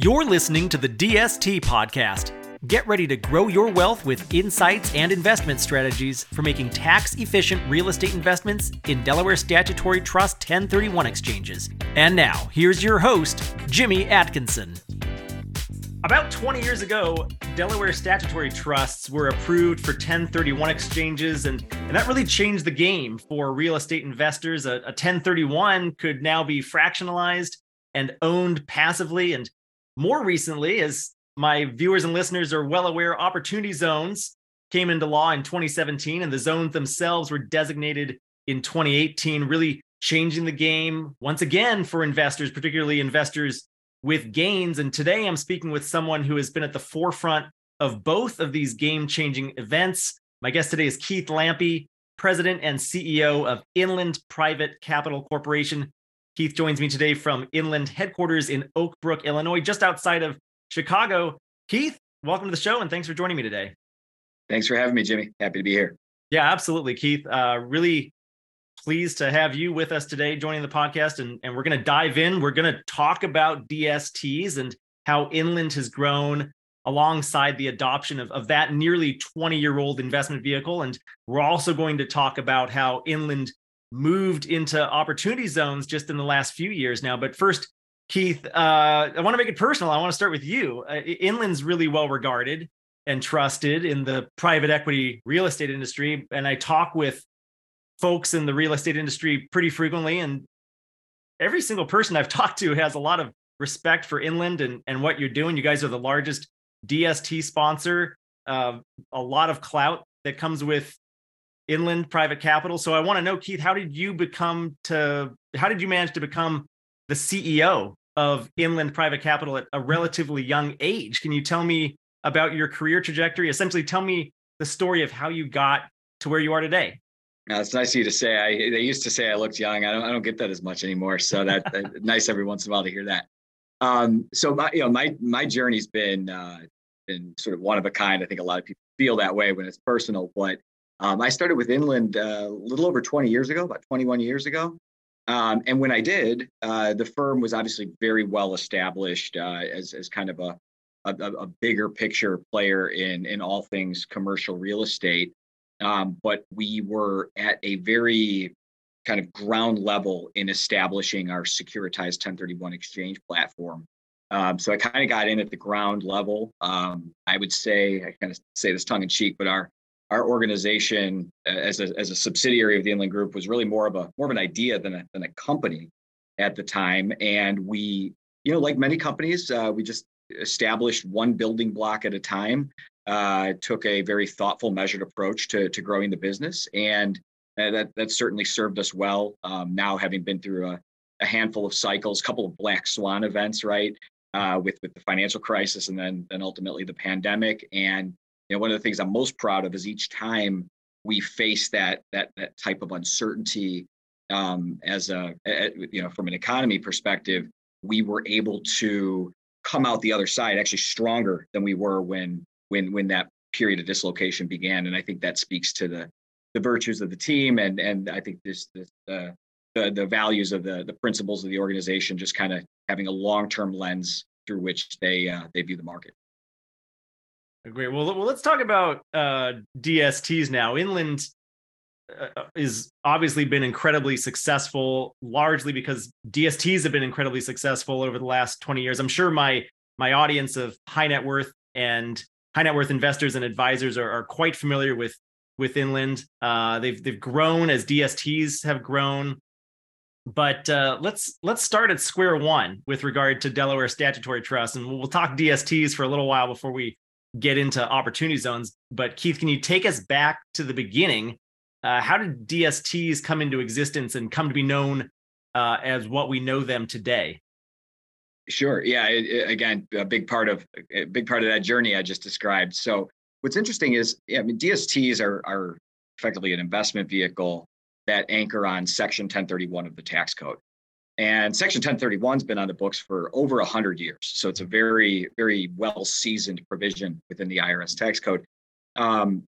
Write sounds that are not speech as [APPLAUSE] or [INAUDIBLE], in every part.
You're listening to the DST Podcast. Get ready to grow your wealth with insights and investment strategies for making tax efficient real estate investments in Delaware Statutory Trust 1031 exchanges. And now, here's your host, Jimmy Atkinson. About 20 years ago, Delaware statutory trusts were approved for 1031 exchanges, and, and that really changed the game for real estate investors. A, a 1031 could now be fractionalized and owned passively. And more recently, as my viewers and listeners are well aware, opportunity zones came into law in 2017, and the zones themselves were designated in 2018, really changing the game once again for investors, particularly investors with gains. And today I'm speaking with someone who has been at the forefront of both of these game changing events. My guest today is Keith Lampi, President and CEO of Inland Private Capital Corporation. Keith joins me today from Inland headquarters in Oak Brook, Illinois, just outside of Chicago. Keith, welcome to the show and thanks for joining me today. Thanks for having me, Jimmy. Happy to be here. Yeah, absolutely, Keith. Uh, really pleased to have you with us today joining the podcast and, and we're going to dive in we're going to talk about dsts and how inland has grown alongside the adoption of, of that nearly 20 year old investment vehicle and we're also going to talk about how inland moved into opportunity zones just in the last few years now but first keith uh, i want to make it personal i want to start with you uh, inland's really well regarded and trusted in the private equity real estate industry and i talk with folks in the real estate industry pretty frequently. And every single person I've [LAUGHS] talked to has a lot of respect for Inland and, and what you're doing. You guys are the largest DST sponsor, uh, a lot of clout that comes with Inland Private Capital. So I want to know, Keith, how did you become to, how did you manage to become the CEO of Inland Private Capital at a relatively young age? Can you tell me about your career trajectory? Essentially, tell me the story of how you got to where you are today. Now, it's nice of you to say. I they used to say I looked young. I don't I don't get that as much anymore. So that, that [LAUGHS] nice every once in a while to hear that. Um, so my you know my my journey's been uh, been sort of one of a kind. I think a lot of people feel that way when it's personal. But um, I started with Inland uh, a little over 20 years ago, about 21 years ago. Um, and when I did, uh, the firm was obviously very well established uh, as as kind of a, a, a bigger picture player in in all things commercial real estate. Um, but we were at a very kind of ground level in establishing our securitized 1031 exchange platform. Um, so I kind of got in at the ground level. Um, I would say, I kind of say this tongue in cheek, but our our organization uh, as a, as a subsidiary of the Inland Group was really more of a more of an idea than a, than a company at the time. And we, you know, like many companies, uh, we just established one building block at a time uh, took a very thoughtful, measured approach to, to growing the business. And uh, that, that certainly served us well. Um, now, having been through a, a handful of cycles, a couple of black swan events, right, uh, with, with the financial crisis and then, then ultimately the pandemic. And you know, one of the things I'm most proud of is each time we face that, that, that type of uncertainty um, as a, a, you know, from an economy perspective, we were able to come out the other side actually stronger than we were when when when that period of dislocation began. And I think that speaks to the the virtues of the team and and I think this this uh, the the values of the the principles of the organization just kind of having a long term lens through which they uh, they view the market. Great. Well, well, let's talk about uh, DSTs now. Inland uh, uh, is obviously been incredibly successful, largely because DSTs have been incredibly successful over the last 20 years. I'm sure my my audience of high net worth and high net worth investors and advisors are, are quite familiar with with Inland. Uh, they've they've grown as DSTs have grown. But uh, let's let's start at square one with regard to Delaware statutory trust, and we'll talk DSTs for a little while before we get into opportunity zones. But Keith, can you take us back to the beginning? Uh, how did DSTs come into existence and come to be known uh, as what we know them today? Sure. Yeah. It, it, again, a big part of a big part of that journey I just described. So what's interesting is, yeah, I mean, DSTs are are effectively an investment vehicle that anchor on Section 1031 of the tax code. And Section 1031's been on the books for over 100 years. So it's a very, very well seasoned provision within the IRS tax code. Um,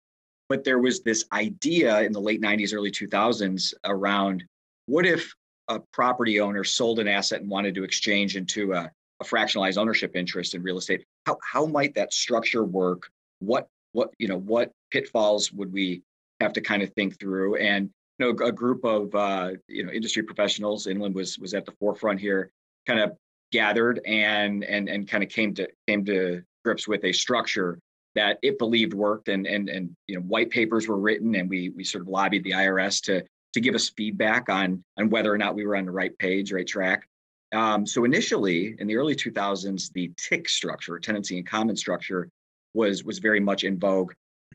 but there was this idea in the late 90s, early 2000s around what if a property owner sold an asset and wanted to exchange into a a fractionalized ownership interest in real estate. How how might that structure work? What what you know what pitfalls would we have to kind of think through? And you know, a group of uh, you know industry professionals, Inland was was at the forefront here, kind of gathered and and and kind of came to came to grips with a structure that it believed worked and and and you know white papers were written and we we sort of lobbied the IRS to to give us feedback on on whether or not we were on the right page, right track. Um, so initially, in the early 2000s, the TIC structure, tenancy in common structure, was was very much in vogue.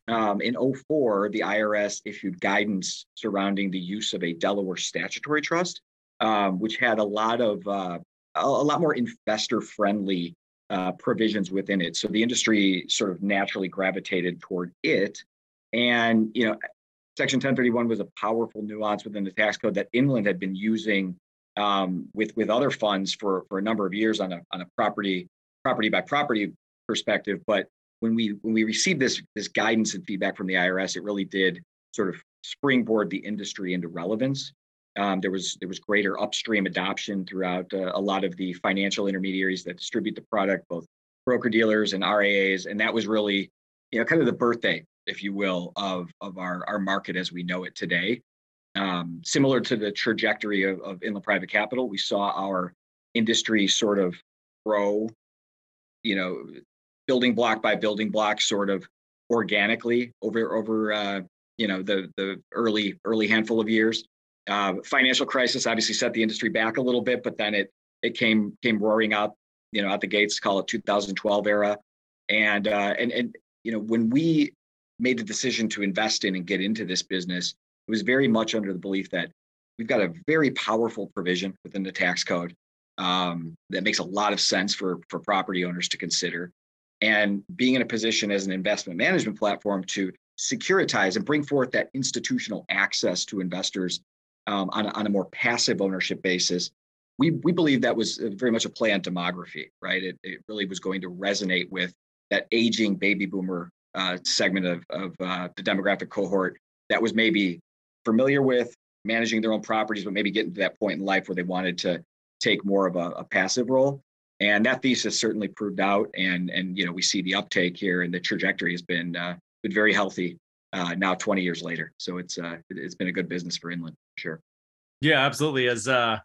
Um, in 04, the IRS issued guidance surrounding the use of a Delaware statutory trust, um, which had a lot of uh, a, lot more investor-friendly uh, provisions within it. So the industry sort of naturally gravitated toward it, and you know, Section 1031 was a powerful nuance within the tax code that Inland had been using um, with with other funds for for a number of years on a on a property property by property perspective. But when we when we received this this guidance and feedback from the IRS, it really did sort of springboard the industry into relevance. Um, there was there was greater upstream adoption throughout uh, a lot of the financial intermediaries that distribute the product, both broker dealers and RIAs, and that was really you know kind of the birthday, if you will, of of our our market as we know it today. Um, similar to the trajectory of, of inland private capital, we saw our industry sort of grow, you know, building block by building block, sort of organically over over uh, you know the the early early handful of years. Uh, financial crisis obviously set the industry back a little bit, but then it it came came roaring up, you know, at the gates. Call it 2012 era, and uh, and and you know when we made the decision to invest in and get into this business, it was very much under the belief that we've got a very powerful provision within the tax code um, that makes a lot of sense for for property owners to consider and being in a position as an investment management platform to securitize and bring forth that institutional access to investors um, on, a, on a more passive ownership basis we, we believe that was very much a play on demography right it, it really was going to resonate with that aging baby boomer uh, segment of, of uh, the demographic cohort that was maybe familiar with managing their own properties, but maybe getting to that point in life where they wanted to take more of a, a passive role. And that thesis certainly proved out. And and you know we see the uptake here, and the trajectory has been uh, been very healthy uh, now 20 years later. So it's uh, it's been a good business for Inland, for sure. Yeah, absolutely. As uh,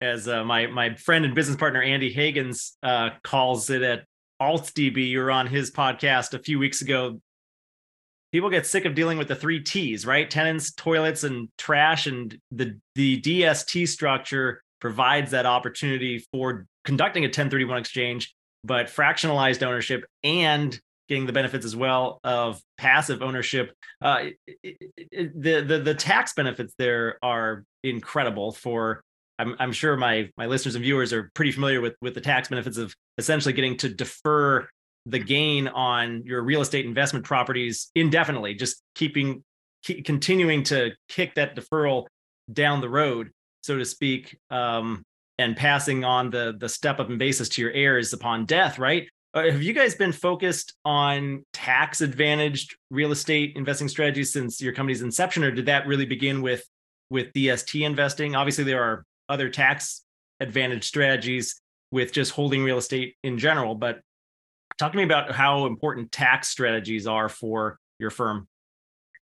as uh, my my friend and business partner Andy Hagans uh, calls it at AltsDB, you were on his podcast a few weeks ago people get sick of dealing with the three T's, right? Tenants, toilets, and trash. And the the DST structure provides that opportunity for conducting a 1031 exchange, but fractionalized ownership and getting the benefits as well of passive ownership. Uh, it, it, the, the the tax benefits there are incredible for. I'm, I'm sure my my listeners and viewers are pretty familiar with with the tax benefits of essentially getting to defer the gain on your real estate investment properties indefinitely, just keeping keep continuing to kick that deferral down the road, so to speak, um, and passing on the the step up in basis to your heirs upon death, right? Uh, have you guys been focused on tax advantaged real estate investing strategies since your company's inception, or did that really begin with with DST investing? Obviously, there are other tax advantage strategies with just holding real estate in general, but Talk to me about how important tax strategies are for your firm.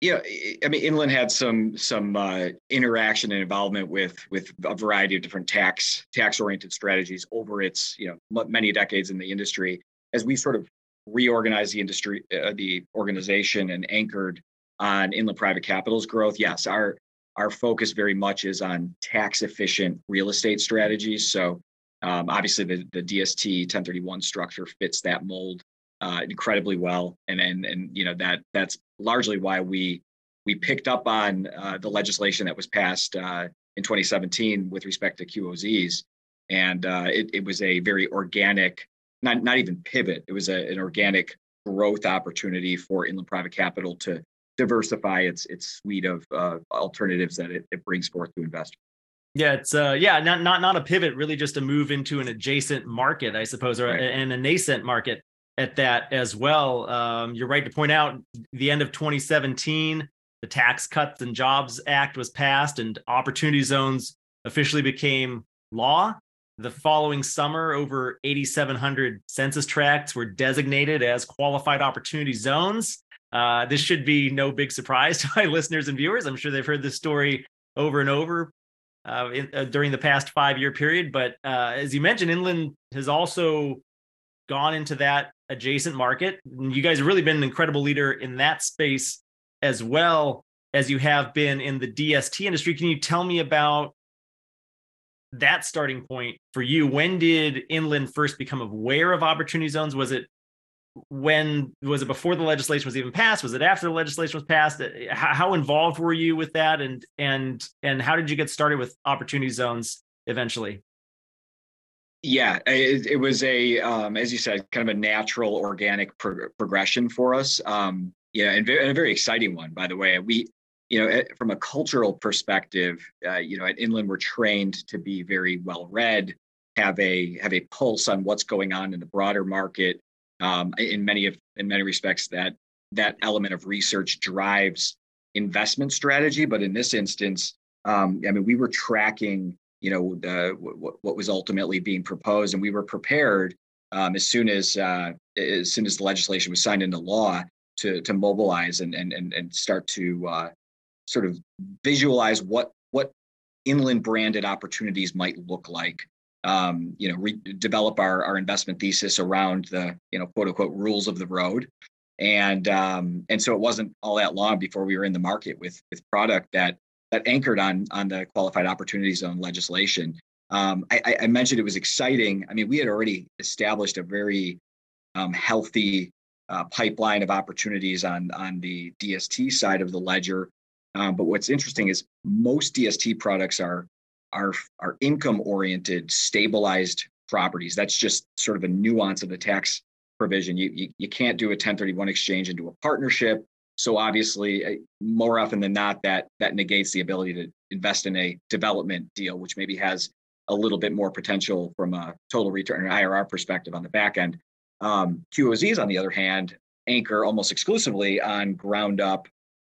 Yeah, I mean, Inland had some some uh, interaction and involvement with with a variety of different tax tax oriented strategies over its you know many decades in the industry. As we sort of reorganized the industry, uh, the organization, and anchored on Inland Private Capital's growth, yes, our our focus very much is on tax efficient real estate strategies. So um, obviously, the, the DST 1031 structure fits that mold uh, incredibly well, and and and you know that that's largely why we we picked up on uh, the legislation that was passed uh, in 2017 with respect to QOZs, and uh, it it was a very organic, not not even pivot. It was a, an organic growth opportunity for inland private capital to diversify its its suite of uh, alternatives that it, it brings forth to investors. Yeah, it's uh yeah, not not not a pivot, really just a move into an adjacent market, I suppose, or right. a, and a nascent market at that as well. Um, you're right to point out the end of 2017, the Tax Cuts and Jobs Act was passed, and opportunity zones officially became law. the following summer, over 8,700 census tracts were designated as qualified opportunity zones. Uh, this should be no big surprise [LAUGHS] to my listeners and viewers. I'm sure they've heard this story over and over uh, in, uh, during the past five year period. But uh, as you mentioned, Inland has also gone into that adjacent market. You guys have really been an incredible leader in that space as well as you have been in the DST industry. Can you tell me about that starting point for you? When did inland first become aware of opportunity zones? Was it when was it before the legislation was even passed? Was it after the legislation was passed? Uh, how, how involved were you with that? And and and how did you get started with opportunity zones eventually yeah it, it was a um, as you said kind of a natural organic pro- progression for us um, yeah and, very, and a very exciting one by the way we you know, from a cultural perspective, uh, you know, at Inland we're trained to be very well read, have a have a pulse on what's going on in the broader market. Um, in many of in many respects, that that element of research drives investment strategy. But in this instance, um, I mean, we were tracking, you know, the what, what was ultimately being proposed, and we were prepared um, as soon as uh, as soon as the legislation was signed into law to to mobilize and and and, and start to uh, sort of visualize what what inland branded opportunities might look like um, you know re- develop our, our investment thesis around the you know quote unquote rules of the road. And um, and so it wasn't all that long before we were in the market with with product that that anchored on on the qualified opportunity zone legislation um, I, I, mentioned it was exciting i mean we had already established a very um, healthy uh, pipeline of opportunities on on the dst side of the ledger um, but what's interesting is most DST products are are are income oriented, stabilized properties. That's just sort of a nuance of the tax provision. You, you, you can't do a 1031 exchange into a partnership. So obviously, uh, more often than not, that that negates the ability to invest in a development deal, which maybe has a little bit more potential from a total return and IRR perspective on the back end. Um, QOZs, on the other hand, anchor almost exclusively on ground up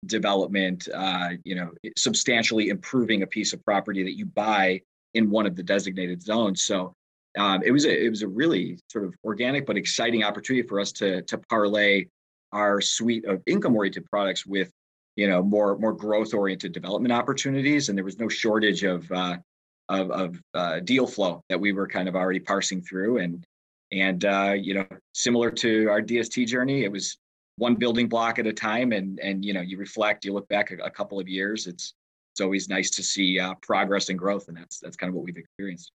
development, uh, you know, substantially improving a piece of property that you buy in one of the designated zones. So um, it was a it was a really sort of organic but exciting opportunity for us to to parlay our suite of income oriented products with you know more more growth oriented development opportunities, and there was no shortage of uh, of, of uh, deal flow that we were kind of already parsing through. And and uh, you know similar to our DST journey, it was one building block at a time. And and you know you reflect you look back a, a couple of years it's it's always nice to see uh, progress and growth and that's that's kind of what we've experienced.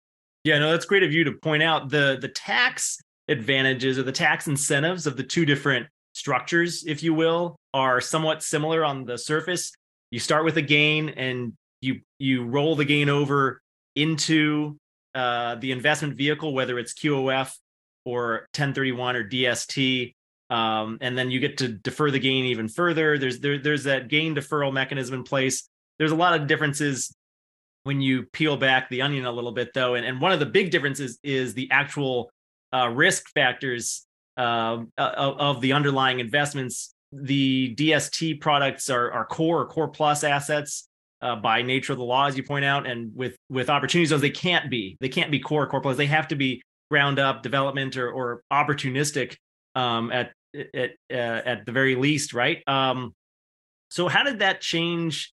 Yeah no that's great of you to point out. The the tax advantages or the tax incentives of the two different structures if you will are somewhat similar on the surface you start with a gain and you you roll the gain over into uh, the investment vehicle whether it's qof or 1031 or dst um, and then you get to defer the gain even further. There's there, there's that gain deferral mechanism in place. There's a lot of differences when you peel back the onion a little bit, though, and, and one of the big differences is the actual uh, risk factors uh, of, the underlying investments. The DST products are, are core or core plus assets uh, by nature of the law, as you point out, and with with opportunity zones, they can't be. They can't be core core plus. They have to be ground up development or, or opportunistic um, at at uh, at the very least, right? Um, so how did that change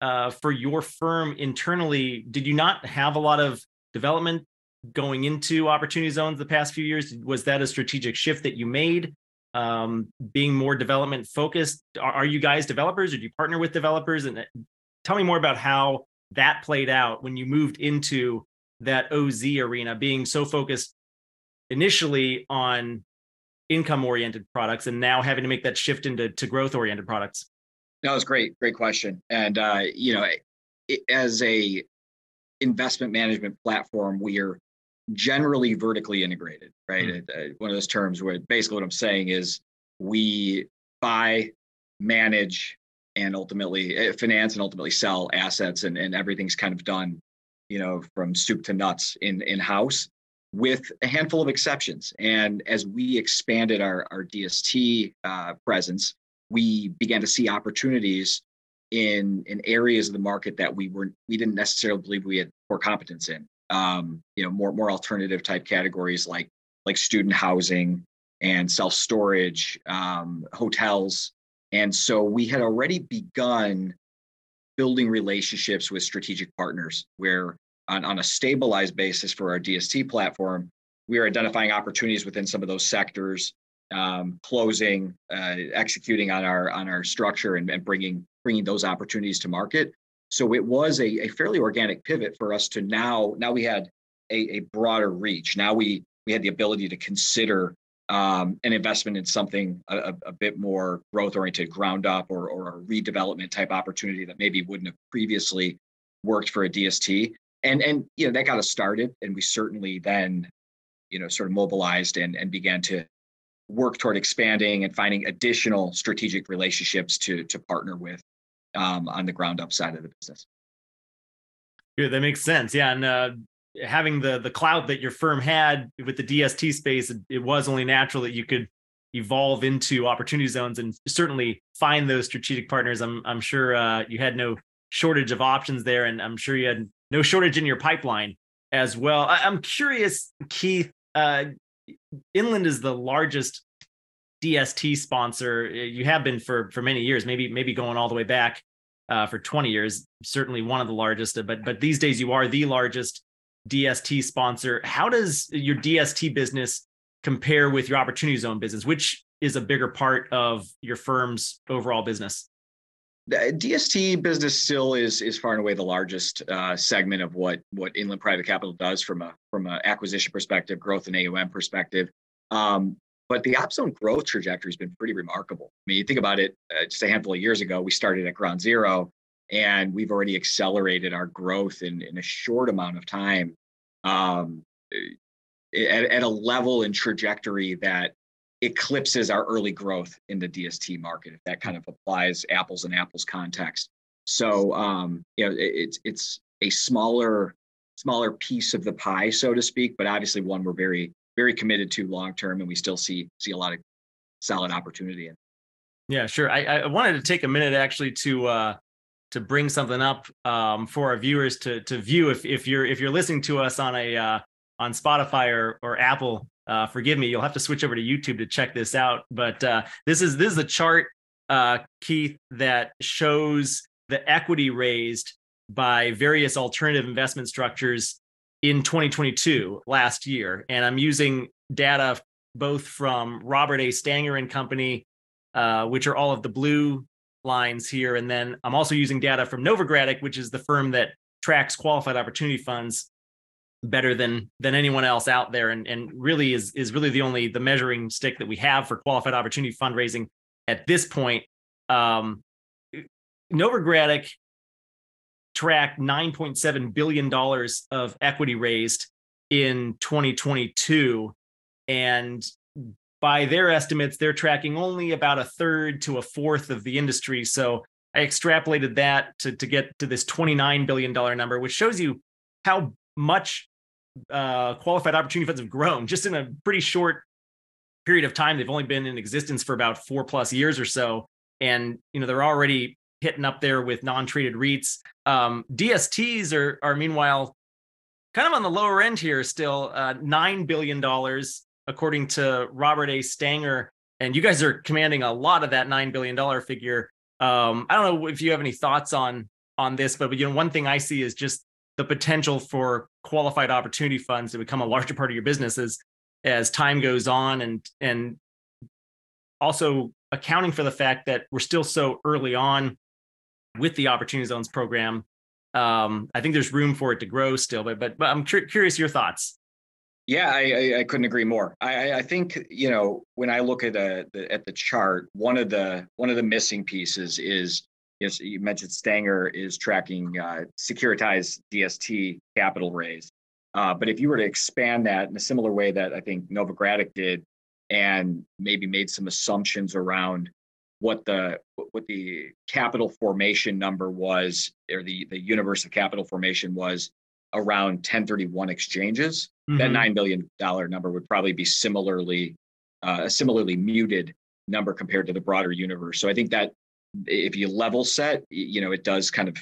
uh, for your firm internally? Did you not have a lot of development going into opportunity zones the past few years? Was that a strategic shift that you made? Um, being more development focused, are, are you guys developers or do you partner with developers? And uh, tell me more about how that played out when you moved into that OZ arena, being so focused initially on income oriented products and now having to make that shift into to growth oriented products? No, it's great, great question. And uh, you know, it, as a investment management platform, we are generally vertically integrated, right? Mm-hmm. one of those terms where basically what I'm saying is we buy, manage, and ultimately eh, finance and ultimately sell assets, and, and everything's kind of done, you know, from soup to nuts in in house with a handful of exceptions. And as we expanded our, our DST uh, presence, we began to see opportunities in, in areas of the market that we weren't, we didn't necessarily believe we had core competence in. Um, you know more more alternative type categories like like student housing and self storage, um, hotels, and so we had already begun building relationships with strategic partners where on, on a stabilized basis for our DST platform, we are identifying opportunities within some of those sectors, um, closing, uh, executing on our on our structure, and, and bringing bringing those opportunities to market. So it was a, a fairly organic pivot for us to now now we had a, a broader reach. Now we we had the ability to consider um, an investment in something a, a bit more growth oriented, ground up, or, or a redevelopment type opportunity that maybe wouldn't have previously worked for a DST. And and you know that got us started, and we certainly then you know sort of mobilized and and began to work toward expanding and finding additional strategic relationships to to partner with um, on the ground up side of the business. Yeah, that makes sense. Yeah, and uh, having the the clout that your firm had with the DST space, it, it was only natural that you could evolve into opportunity zones and certainly find those strategic partners. I'm I'm sure uh, you had no shortage of options there, and I'm sure you had no shortage in your pipeline as well. I, am curious, Keith. Uh, Inland is the largest DST sponsor. You have been for for many years, maybe maybe going all the way back uh, for 20 years. Certainly one of the largest, but but these days you are the largest DST sponsor. How does your DST business compare with your opportunity zone business? Which is a bigger part of your firm's overall business? The DST business still is is far and away the largest uh, segment of what what Inland Private Capital does from a from an acquisition perspective, growth and AUM perspective. Um, but the OpZone growth trajectory has been pretty remarkable. I mean, you think about it, uh, just a handful of years ago, we started at ground zero and we've already accelerated our growth in, in a short amount of time um, at, at a level and trajectory that eclipses our early growth in the DST market, if that kind of applies apples and apples context. So um, you know, it, it's it's a smaller smaller piece of the pie, so to speak, but obviously one we're very very committed to long term, and we still see see a lot of solid opportunity in. Yeah, sure. I, I wanted to take a minute actually to uh, to bring something up um, for our viewers to to view if if you're if you're listening to us on a uh, on Spotify or or Apple. Uh, forgive me, you'll have to switch over to YouTube to check this out. But uh, this is this is a chart, uh, Keith, that shows the equity raised by various alternative investment structures in 2022 last year, and I'm using data both from Robert A. Stanger and Company, uh, which are all of the blue lines here. And then I'm also using data from Novogradac, which is the firm that tracks qualified opportunity funds better than than anyone else out there and and really is is really the only the measuring stick that we have for qualified opportunity fundraising at this point um Novogradac tracked 9.7 billion dollars of equity raised in 2022 and by their estimates, they're tracking only about a third to a fourth of the industry. So I extrapolated that to, to get to this $29 billion number, which shows you how much uh, qualified opportunity funds have grown just in a pretty short period of time. They've only been in existence for about four plus years or so. And, you know, they're already hitting up there with non-traded REITs. Um, DSTs are, are meanwhile kind of on the lower end here still, uh, $9 billion according to Robert A. Stanger. And you guys are commanding a lot of that $9 billion figure. Um, I don't know if you have any thoughts on on this, but you know, one thing I see is just the potential for qualified opportunity funds to become a larger part of your business as as time goes on and and also accounting for the fact that we're still so early on with the opportunity zones program. Um, i think there's room for it to grow still but but, but i'm curious your thoughts. Yeah, I, I, I, couldn't agree more. I, I think you know when I look at the, the, at the chart, one of the one of the missing pieces is is you mentioned Stanger is tracking uh, securitized DST capital raise, uh, but if you were to expand that in a similar way that I think Novogradac did, and maybe made some assumptions around what the what the capital formation number was, or the the universe of capital formation was around 1031 exchanges, mm-hmm. that $9 billion number would probably be similarly uh, a similarly muted number compared to the broader universe. So I think that if you level set, you know, it does kind of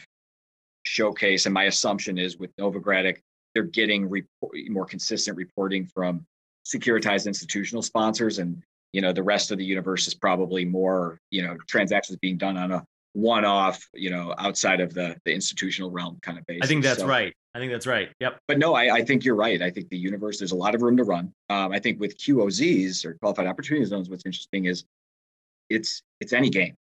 showcase, and my assumption is with Novogradac they're getting report, more consistent reporting from securitized institutional sponsors and you know the rest of the universe is probably more you know transactions being done on a one-off you know outside of the the institutional realm kind of basis. i think that's so, right. I think that's right. Yep. But no I, I think you're right. I think the universe there's a lot of room to run. Um, i think with qozs or qualified opportunity zones what's interesting is it's it's any gain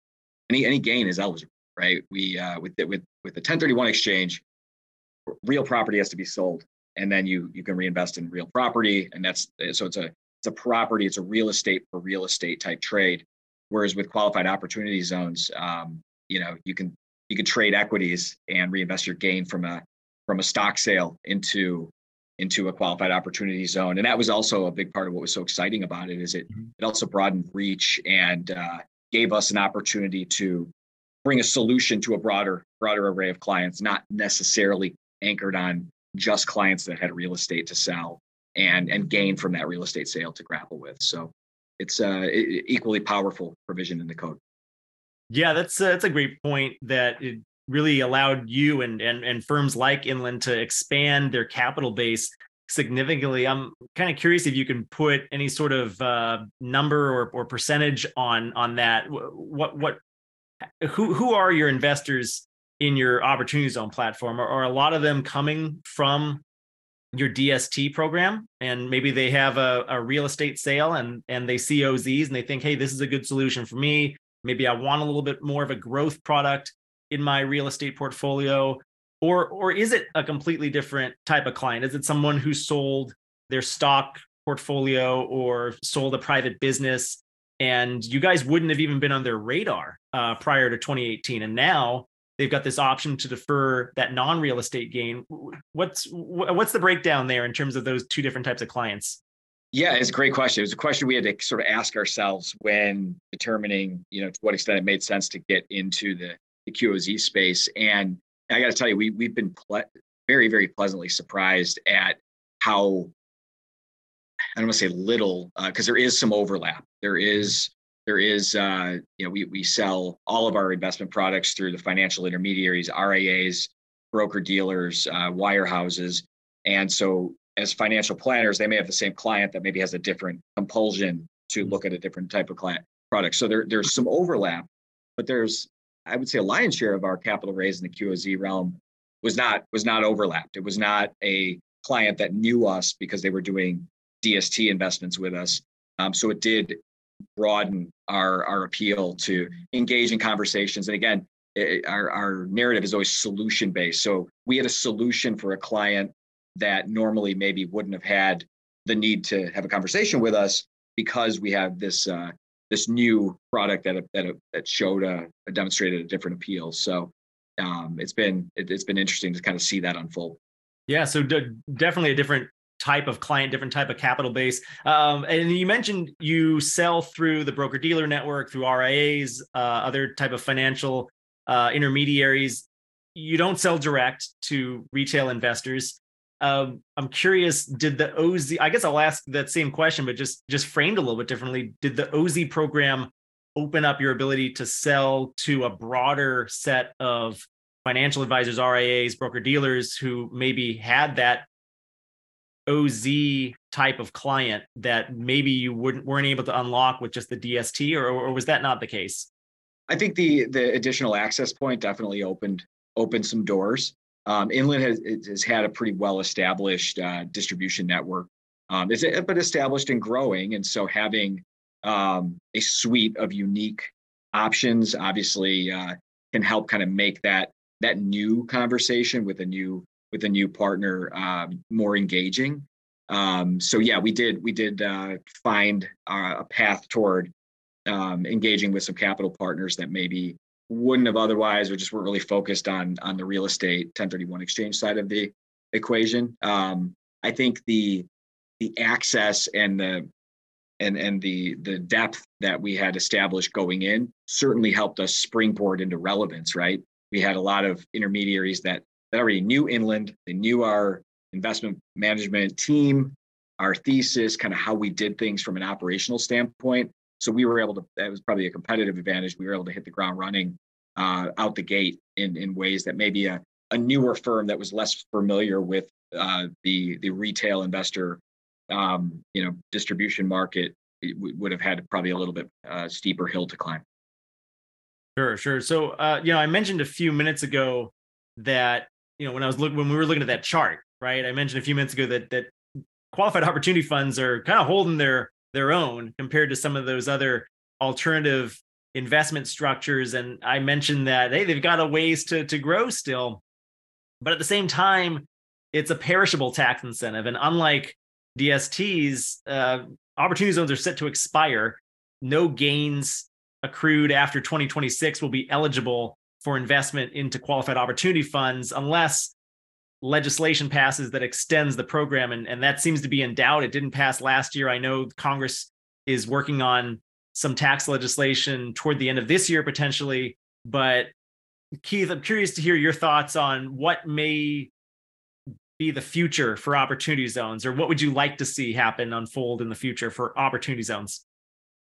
any any gain is eligible right? We uh, with the, with with the 1031 exchange real property has to be sold and then you you can reinvest in real property and that's so it's a it's a property it's a real estate for real estate type trade whereas with qualified opportunity zones um, you know you can you can trade equities and reinvest your gain from a from a stock sale into into a qualified opportunity zone and that was also a big part of what was so exciting about it is it mm-hmm. it also broadened reach and uh, gave us an opportunity to bring a solution to a broader broader array of clients not necessarily anchored on just clients that had real estate to sell and and gain from that real estate sale to grapple with. So it's uh, equally powerful provision in the code. Yeah, that's uh, that's a great point. That it really allowed you and and and firms like Inland to expand their capital base significantly. I'm kind of curious if you can put any sort of uh, number or, or percentage on on that. What what who who are your investors in your opportunity zone platform? Are, are a lot of them coming from your DST program and maybe they have a, a real estate sale and and they see OZs and they think, hey, this is a good solution for me. Maybe I want a little bit more of a growth product in my real estate portfolio. Or or is it a completely different type of client? Is it someone who sold their stock portfolio or sold a private business and you guys wouldn't have even been on their radar uh, prior to 2018 and now they've got this option to defer that non-real estate gain. What's what's the breakdown there in terms of those two different types of clients? Yeah it's a great question. It was a question we had to sort of ask ourselves when determining you know to what extent it made sense to get into the, the qoz space. And i got to tell you we, we've been ple- very very pleasantly surprised at how i don't want to say little because uh, there is some overlap. There is there is, uh, you know, we, we sell all of our investment products through the financial intermediaries, RIAs, broker dealers, uh, wirehouses. And so as financial planners, they may have the same client that maybe has a different compulsion to look at a different type of client product. So there, there's some overlap, but there's, I would say a lion's share of our capital raise in the QOZ realm was not, was not overlapped. It was not a client that knew us because they were doing DST investments with us. Um, so it did broaden our our appeal to engage in conversations. And again, it, our our narrative is always solution based. So we had a solution for a client that normally maybe wouldn't have had the need to have a conversation with us because we have this uh, this new product that that that showed a, a demonstrated a different appeal. So um, it's been it, has been interesting to kind of see that unfold. Yeah, so d- definitely a different type of client, different type of capital base. Um, and you mentioned you sell through the broker dealer network, through RIAs, uh, other type of financial uh, intermediaries. You don't sell direct to retail investors. Um, I'm curious, did the OZ? I guess I'll ask that same question, but just just framed a little bit differently. Did the OZ program open up your ability to sell to a broader set of financial advisors, RIAs, broker dealers who maybe had that OZ type of client that maybe you wouldn't weren't able to unlock with just the DST, or, or was that not the case? I think the the additional access point definitely opened opened some doors. Um, Inland has, has had a pretty well established uh, distribution network. Um, it's but established and growing, and so having um, a suite of unique options obviously uh, can help kind of make that that new conversation with a new with a new partner uh, more engaging. Um, so yeah, we did we did uh, find uh, a path toward um, engaging with some capital partners that maybe wouldn't have otherwise or just weren't really focused on on the real estate 1031 exchange side of the equation. Um, I think the the access and the and and the the depth that we had established going in certainly helped us springboard into relevance right we had a lot of intermediaries that already knew Inland. They knew our investment management team, our thesis, kind of how we did things from an operational standpoint. So we were able to, that was probably a competitive advantage. We were able to hit the ground running uh, out the gate in, in ways that maybe a, a newer firm that was less familiar with uh, the the retail investor, um, you know, distribution market would have had probably a little bit uh, steeper hill to climb. Sure, sure. So, uh, you know, I mentioned a few minutes ago that you know when I was looking when we were looking at that chart, right? I mentioned a few minutes ago that that qualified [LAUGHS] opportunity funds are kind of holding their their own compared to some of those other alternative investment structures. And I mentioned that hey, they've got a ways to to grow still, but at the same time, it's a perishable tax incentive, and unlike DSTs, uh, opportunity zones are set to expire. No gains accrued after 2026 will be eligible for investment into qualified opportunity funds unless legislation passes that extends the program and, and that seems to be in doubt. It didn't pass last year. I know congress is working on some tax legislation toward the end of this year potentially but keith i'm curious to hear your thoughts on what may be the future for opportunity zones or what would you like to see happen unfold in the future for opportunity zones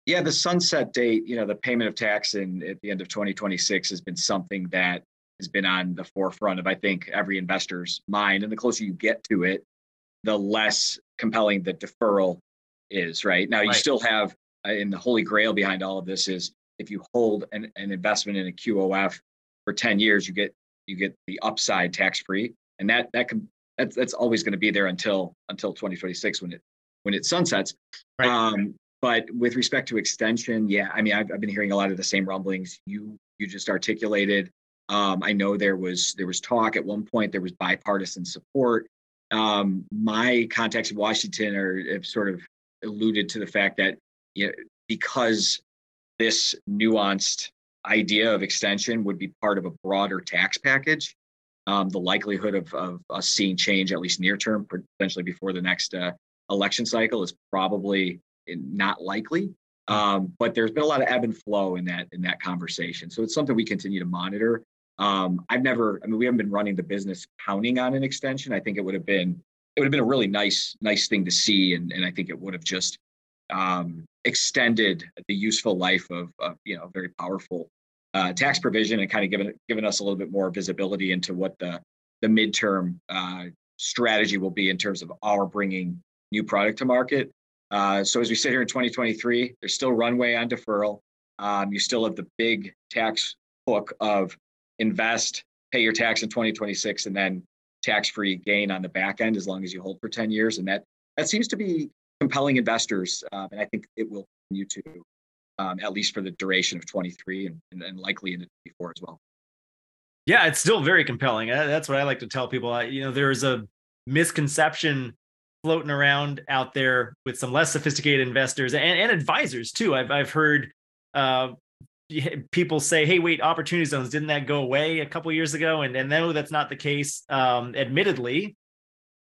yeah, the sunset date, you know, the payment of tax in at the end of 2026 has been something that has been on the forefront of I think every investor's mind. And the closer you get to it, the less compelling the deferral is. Right now, you right. still have uh, in the holy grail behind all of this is if you hold an, an investment in a QOF for 10 years, you get you get the upside tax free, and that that can that's that's always going to be there until until 2026 when it when it sunsets. Right. Um, but with respect to extension, yeah, I mean, I've, I've been hearing a lot of the same rumblings you you just articulated. Um, I know there was there was talk at one point. There was bipartisan support. Um, my contacts in Washington are have sort of alluded to the fact that you know, because this nuanced idea of extension would be part of a broader tax package, um, the likelihood of, of us seeing change at least near term, potentially before the next uh, election cycle, is probably not likely. Um, but there's been a lot of ebb and flow in that in that conversation. So it's something we continue to monitor. Um, I've never, I mean, we haven't been running the business counting on an extension. I think it would have been it would have been a really nice nice thing to see, and and I think it would have just um, extended the useful life of, of you know very powerful uh, tax provision and kind of given given us a little bit more visibility into what the the midterm uh, strategy will be in terms of our bringing new product to market. Uh, so as we sit here in 2023, there's still runway on deferral. Um, you still have the big tax hook of invest, pay your tax in 2026, and then tax-free gain on the back end as long as you hold for 10 years. And that that seems to be compelling investors, um, and I think it will continue to, um, at least for the duration of 23 and, and, and likely into 24 as well. Yeah, it's still very compelling. That's what I like to tell people. I, you know, there's a misconception floating around out there with some less sophisticated investors and, and advisors too. I've I've heard uh, people say, "Hey, wait, opportunity zones didn't that go away a couple years ago?" And and no, that's not the case. Um, admittedly,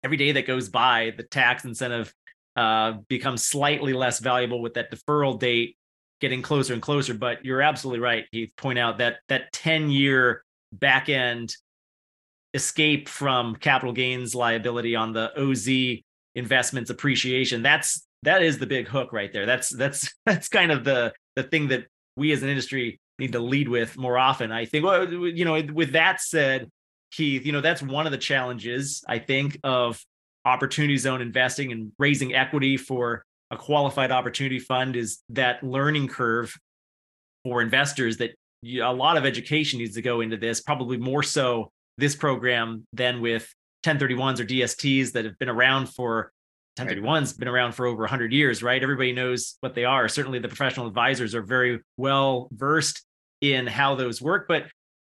every day that goes by, the tax incentive uh, becomes slightly less valuable with that deferral date getting closer and closer. But you're absolutely right, Keith. Point out that that 10 year back end escape from capital gains liability on the OZ investments appreciation that's that is the big hook right there. That's that's [LAUGHS] that's kind of the the thing that we as an industry need to lead with more often i think. Well you know with that said keith you know that's one of the challenges i think of opportunity zone investing and raising equity for a qualified opportunity fund is that learning curve for investors that a lot of education needs to go into this probably more so this program than with 1031s or DSTs that have been around for 1031's been around for over 100 years, right? Everybody knows what they are. Certainly, the professional advisors are very well versed in how those work, but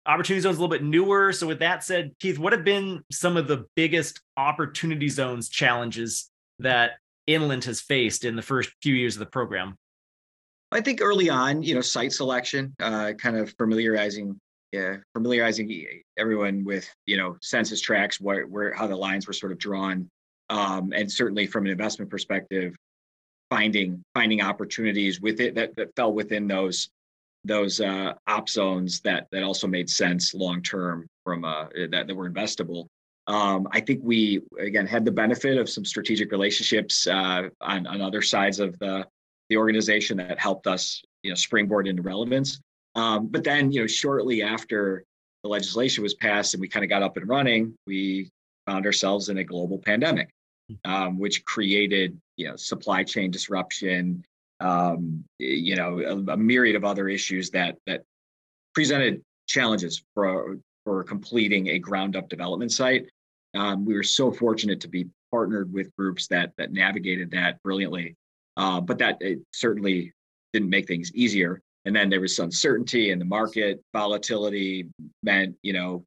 opportunity zones a little bit newer. So, with that said, Keith, what have been some of the biggest opportunity zones challenges that Inland has faced in the first few years of the program? I think early on, you know, site selection, uh, kind of familiarizing yeah, familiarizing everyone with you know census tracts, where where how the lines were sort of drawn, um, and certainly from an investment perspective, finding finding opportunities with it that, that fell within those those uh, op zones that that also made sense long term from uh, that that were investable. Um, I think we again had the benefit of some strategic relationships uh, on on other sides of the the organization that helped us you know springboard into relevance. Um, but then, you know, shortly after the legislation was passed and we kind of got up and running, we found ourselves in a global pandemic, hmm. um, which created you know supply chain disruption, um, you know a, a, myriad of other issues that that presented challenges for for completing a ground up development site. Um, we were so fortunate to be partnered with groups that that navigated that brilliantly, uh, but that it certainly didn't make things easier. And then there was uncertainty in the market, volatility meant, you know,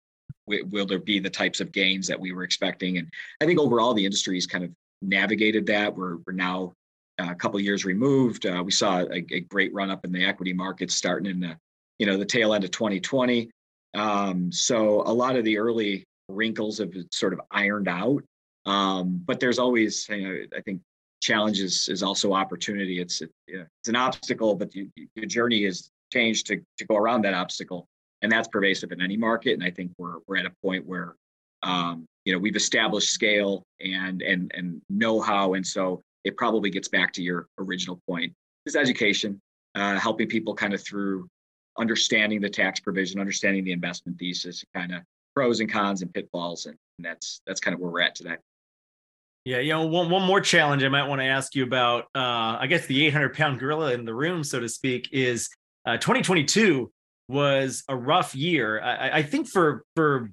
w- will there be the types of gains that we were expecting? And I think overall the industry has kind of navigated that. We're, we're now uh, a couple years removed. Uh, we saw a, a, great run up in the equity markets starting in the, you know, the tail end of 2020. Um, so a lot of the early wrinkles have sort of ironed out. Um, but there's always, you know, I think challenge is, is also opportunity. It's it, it's an obstacle, but you, your journey is changed to, to go around that obstacle, and that's pervasive in any market. And I think we're we're at a point where um, you know we've established scale and and and know how, and so it probably gets back to your original point: is education, uh, helping people kind of through understanding the tax provision, understanding the investment thesis, kind of pros and cons and pitfalls, and, and that's that's kind of where we're at today. Yeah, you know, one, one more challenge I might want to ask you about, uh, I guess the 800 pound gorilla in the room, so to speak, is uh, 2022 was a rough year. I, I, think for for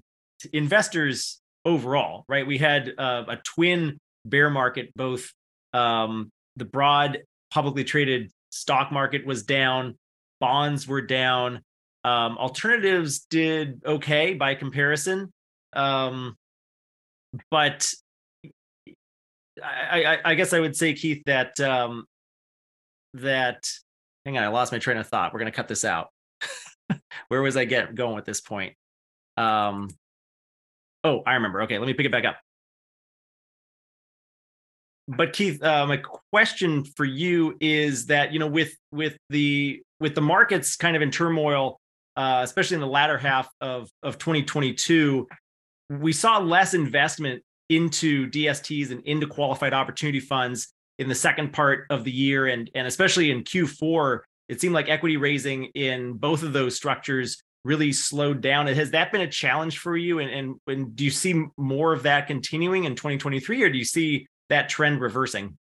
investors overall, right? We had uh, a twin bear market. Both um, the broad publicly traded stock market was down, bonds were down, um, alternatives did okay by comparison, um, but I, I, guess I would say, Keith, that um, that hang on, I lost my train of thought. We're gonna cut this out. [LAUGHS] Where was I get going with this point? Um, oh, I remember. Okay, let me pick it back up. But Keith, uh, my question for you is that you know with with the with the markets kind of in turmoil, uh, especially in the latter half of of 2022, we saw less investment into DSTs and into qualified opportunity funds in the second part of the year. And and especially in Q4 it seemed like equity raising in both of those structures really slowed down. Has that been a challenge for you? And, and and do you see more of that continuing in 2023 or do you see that trend reversing?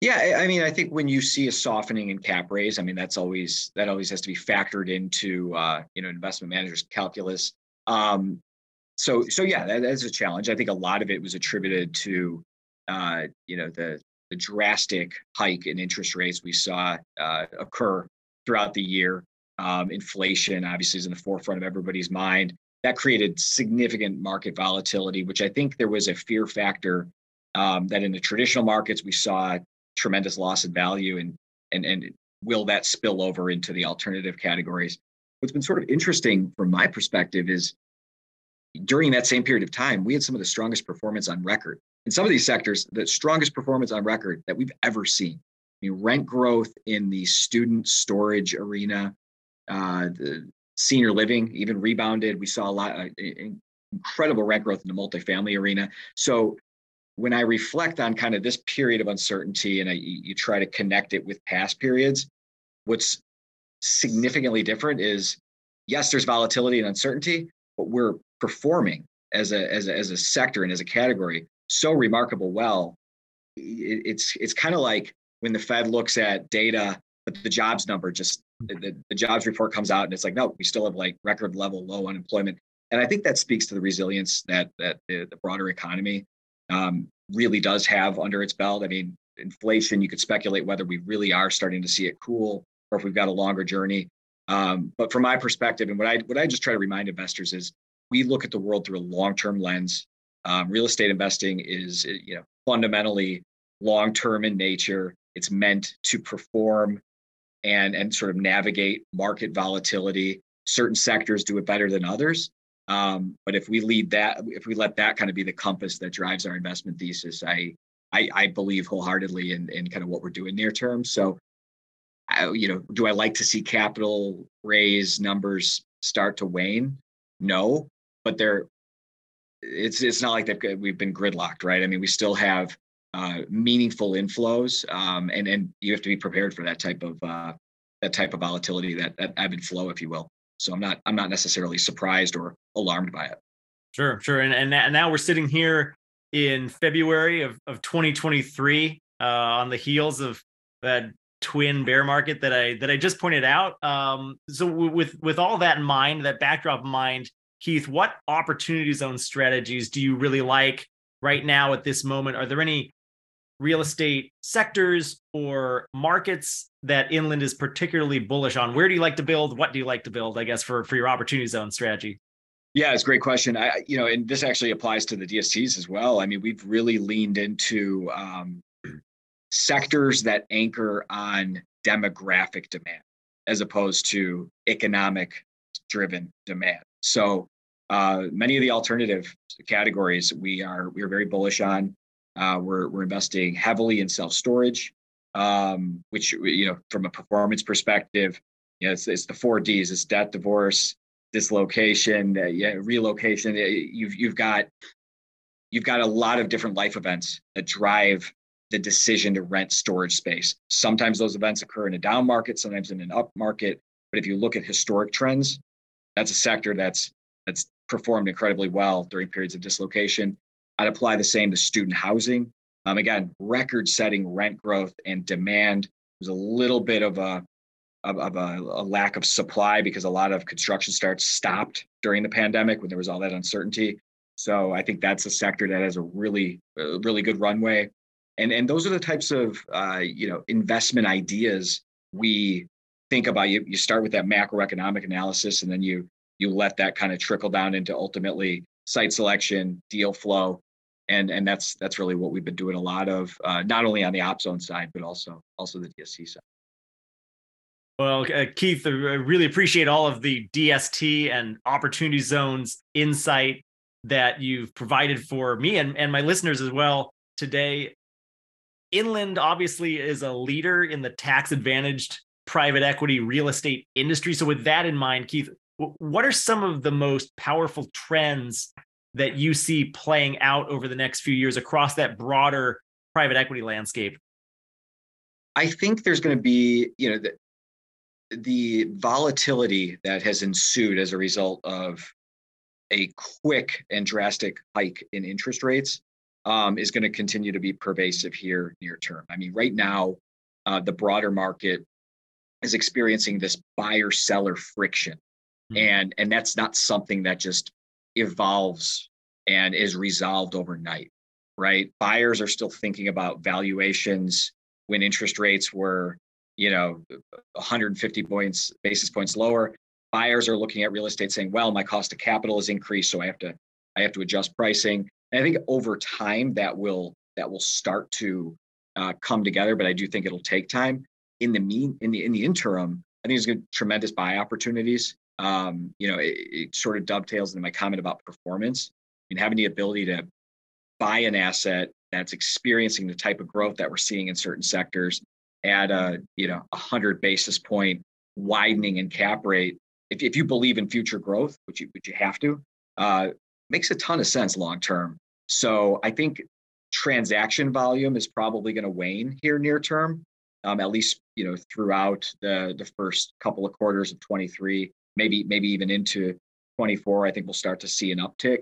Yeah i mean i think when you see a softening in cap raise i mean that's always that always has to be factored into uh, you know investment managers calculus. Um, so so yeah, that, that's a challenge. I think a lot of it was attributed to uh, you know the the drastic hike in interest rates we saw uh, occur throughout the year. Um, inflation obviously is in the forefront of everybody's mind. That created significant market volatility, which I think there was a fear factor um, that in the traditional markets we saw tremendous loss of value, and and and will that spill over into the alternative categories? What's been sort of interesting from my perspective is during that same period of time, we had some of the strongest performance on record. In some of these sectors, the strongest performance on record that we've ever seen. I mean, rent growth in the student storage arena, uh, the senior living even rebounded. We saw a lot, uh, incredible rent growth in the multifamily arena. So when I reflect on kind of this period of uncertainty and I, you try to connect it with past periods, what's significantly different is yes, there's volatility and uncertainty, but we're performing as a as a, as a sector and as a category so remarkable well it, it's it's kind of like when the fed looks at data but the jobs number just the, the jobs report comes out and it's like no we still have like record level low unemployment. And i think that speaks to the resilience that that the, the broader economy um, really does have under its belt. I mean inflation you could speculate whether we really are starting to see it cool or if we've got a longer journey. Um, but from my perspective and what i what i just try to remind investors is we look at the world through a long-term lens. Um, real estate investing is, you know, fundamentally long-term in nature. It's meant to perform and and sort of navigate market volatility. Certain sectors do it better than others. Um, but if we lead that, if we let that kind of be the compass that drives our investment thesis, I I, I believe wholeheartedly in, in kind of what we're doing near term. So, I, you know, do I like to see capital raise numbers start to wane? No, but they're it's it's not like they've we've been gridlocked, right? I mean, we still have uh, meaningful inflows, um, and and you have to be prepared for that type of uh, that type of volatility, that that ebb and flow, if you will. So I'm not I'm not necessarily surprised or alarmed by it. Sure, sure. And, and, and now we're sitting here in February of, of 2023 uh, on the heels of that twin bear market that I that I just pointed out. Um, so with with all that in mind, that backdrop in mind, Keith, what opportunity zone strategies do you really like right now at this moment? Are there any real estate sectors or markets that Inland is particularly bullish on? Where do you like to build? What do you like to build? I guess for for your opportunity zone strategy. Yeah, it's a great question. I, you know, and this actually applies to the DSTs as well. I mean, we've really leaned into um, [CLEARS THROAT] sectors that anchor on demographic demand as opposed to economic driven demand. So uh, many of the alternative categories we are we are very bullish on. Uh, we're we're investing heavily in self storage, um, which you know from a performance perspective, you know, it's, it's the four Ds: it's debt, divorce, dislocation, uh, yeah, relocation. Uh, you've you've got you've got a lot of different life events that drive the decision to rent storage space. Sometimes those events occur in a down market, sometimes in an up market. But if you look at historic trends, that's a sector that's that's performed incredibly well during periods of dislocation. I'd apply the same to student housing. Um, again, record-setting rent growth and demand. There's a little bit of a of, of a, a, lack of supply because a lot of construction starts stopped during the pandemic when there was all that uncertainty. So I think that's a sector that has a really, really good runway. And, and those are the types of uh, you know investment ideas we think about. You, you start with that macroeconomic analysis and then you you let that kind of trickle down into ultimately site selection, deal flow, and and that's that's really what we've been doing a lot of, uh, not only on the op zone side but also also the DST side. Well, uh, Keith, I really appreciate all of the DST and opportunity zones insight that you've provided for me and, and my listeners as well today. Inland obviously is a leader in the tax advantaged private equity real estate industry. So, with that in mind, Keith, what are some of the most powerful trends that you see playing out over the next few years across that broader private equity landscape? I think there's going to be, you know, the, the volatility that has ensued as a result of a quick and drastic hike in interest rates um, is going to continue to be pervasive here near term. I mean, right now, uh, the broader market is experiencing this buyer seller friction, mm-hmm. and and that's not something that just evolves and is resolved overnight, right? Buyers are still thinking about valuations when interest rates were you know 150 points basis points lower buyers are looking at real estate saying well my cost of capital has increased so i have to i have to adjust pricing and i think over time that will that will start to uh, come together but i do think it'll take time in the mean in the in the interim i think there's going to tremendous buy opportunities um, you know it, it sort of dovetails into my comment about performance and having the ability to buy an asset that's experiencing the type of growth that we're seeing in certain sectors at a you know a hundred basis point widening in cap rate, if, if you believe in future growth, which you which you have to, uh, makes a ton of sense long term. So I think transaction volume is probably going to wane here near term, um, at least you know throughout the the first couple of quarters of 23, maybe maybe even into 24. I think we'll start to see an uptick.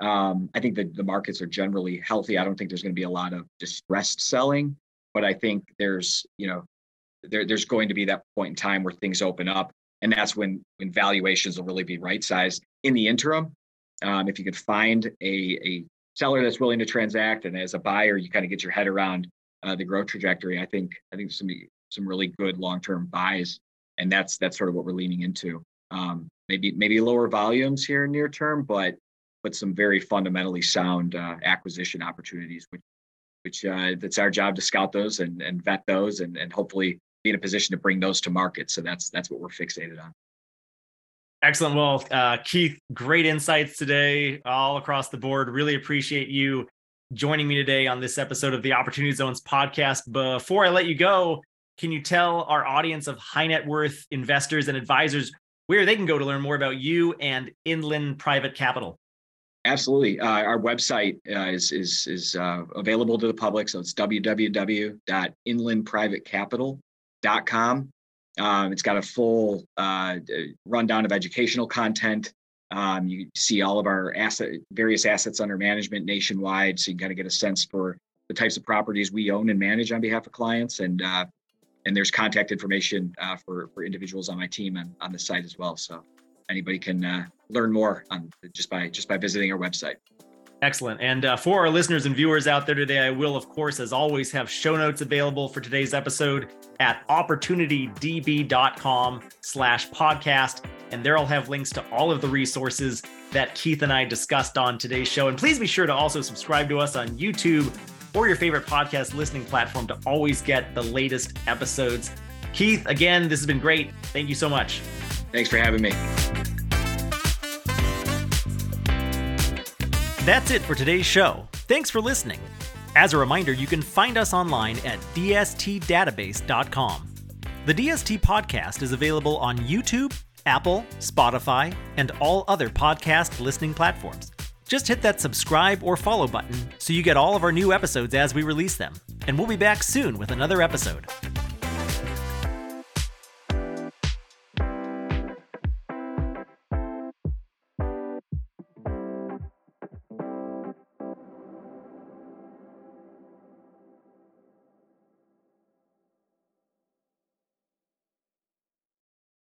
Um, I think that the markets are generally healthy. I don't think there's going to be a lot of distressed selling but I think there's, you know, there, there's going to be that point in time where things open up. And that's when, when valuations will really be right sized. In the interim, um, if you could find a, a seller that's willing to transact, and as a buyer, you kind of get your head around uh, the growth trajectory. I think I think some some really good long term buys, and that's that's sort of what we're leaning into. Um, maybe maybe lower volumes here in near term, but but some very fundamentally sound uh, acquisition opportunities, which which uh, our job to scout those and, and vet those and, and hopefully be in a position to bring those to market. So that's that's what we're fixated on. Excellent. Well, uh, Keith, great insights today, all across the board. Really appreciate you joining me today on this episode of the Opportunity Zones podcast. Before I let you go, can you tell our audience of high net worth investors and advisors where they can go to learn more about you and Inland Private Capital? Absolutely. Uh, our website uh, is is is uh, available to the public, so it's www.inlandprivatecapital.com. Um, it's got a full uh, rundown of educational content, Um, you see all of our asset, various assets under management nationwide, so you can kind of get a sense for the types of properties we own and manage on behalf of clients. And uh, and there's contact information uh, for for individuals on my team on, on the site as well. So anybody can uh, learn more on just by just by visiting our website. Excellent. And uh, for our listeners and viewers out there today, I will, of course, as always, have show notes available for today's episode at opportunitydb.com slash podcast. And there I'll have links to all of the resources that Keith and I discussed on today's show. And please be sure to also subscribe to us on YouTube or your favorite podcast listening platform to always get the latest episodes. Keith, again, this has been great. Thank you so much. Thanks for having me. That's it for today's show. Thanks for listening. As a reminder, you can find us online at dstdatabase.com. The DST podcast is available on YouTube, Apple, Spotify, and all other podcast listening platforms. Just hit that subscribe or follow button so you get all of our new episodes as we release them. And we'll be back soon with another episode.